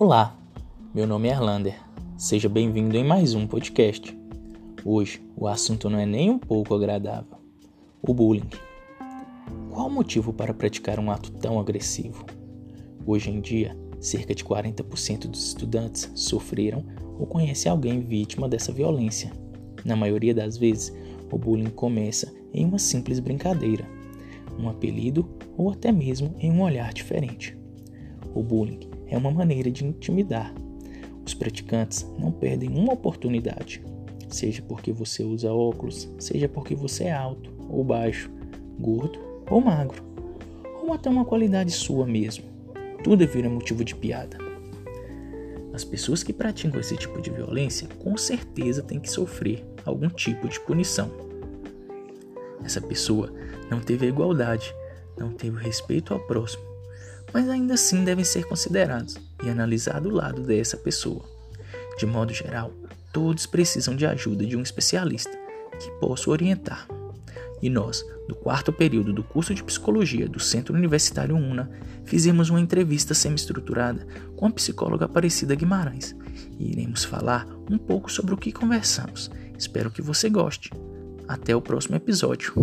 Olá, meu nome é Erlander. Seja bem-vindo em mais um podcast. Hoje o assunto não é nem um pouco agradável: o bullying. Qual o motivo para praticar um ato tão agressivo? Hoje em dia, cerca de 40% dos estudantes sofreram ou conhecem alguém vítima dessa violência. Na maioria das vezes, o bullying começa em uma simples brincadeira, um apelido ou até mesmo em um olhar diferente. O bullying é uma maneira de intimidar. Os praticantes não perdem uma oportunidade, seja porque você usa óculos, seja porque você é alto ou baixo, gordo ou magro, ou até uma qualidade sua mesmo. Tudo vira motivo de piada. As pessoas que praticam esse tipo de violência com certeza têm que sofrer algum tipo de punição. Essa pessoa não teve a igualdade, não teve o respeito ao próximo, mas ainda assim devem ser considerados e analisados do lado dessa pessoa. De modo geral, todos precisam de ajuda de um especialista que possa orientar. E nós, do quarto período do curso de psicologia do Centro Universitário UNA, fizemos uma entrevista semi-estruturada com a psicóloga Aparecida Guimarães e iremos falar um pouco sobre o que conversamos. Espero que você goste. Até o próximo episódio.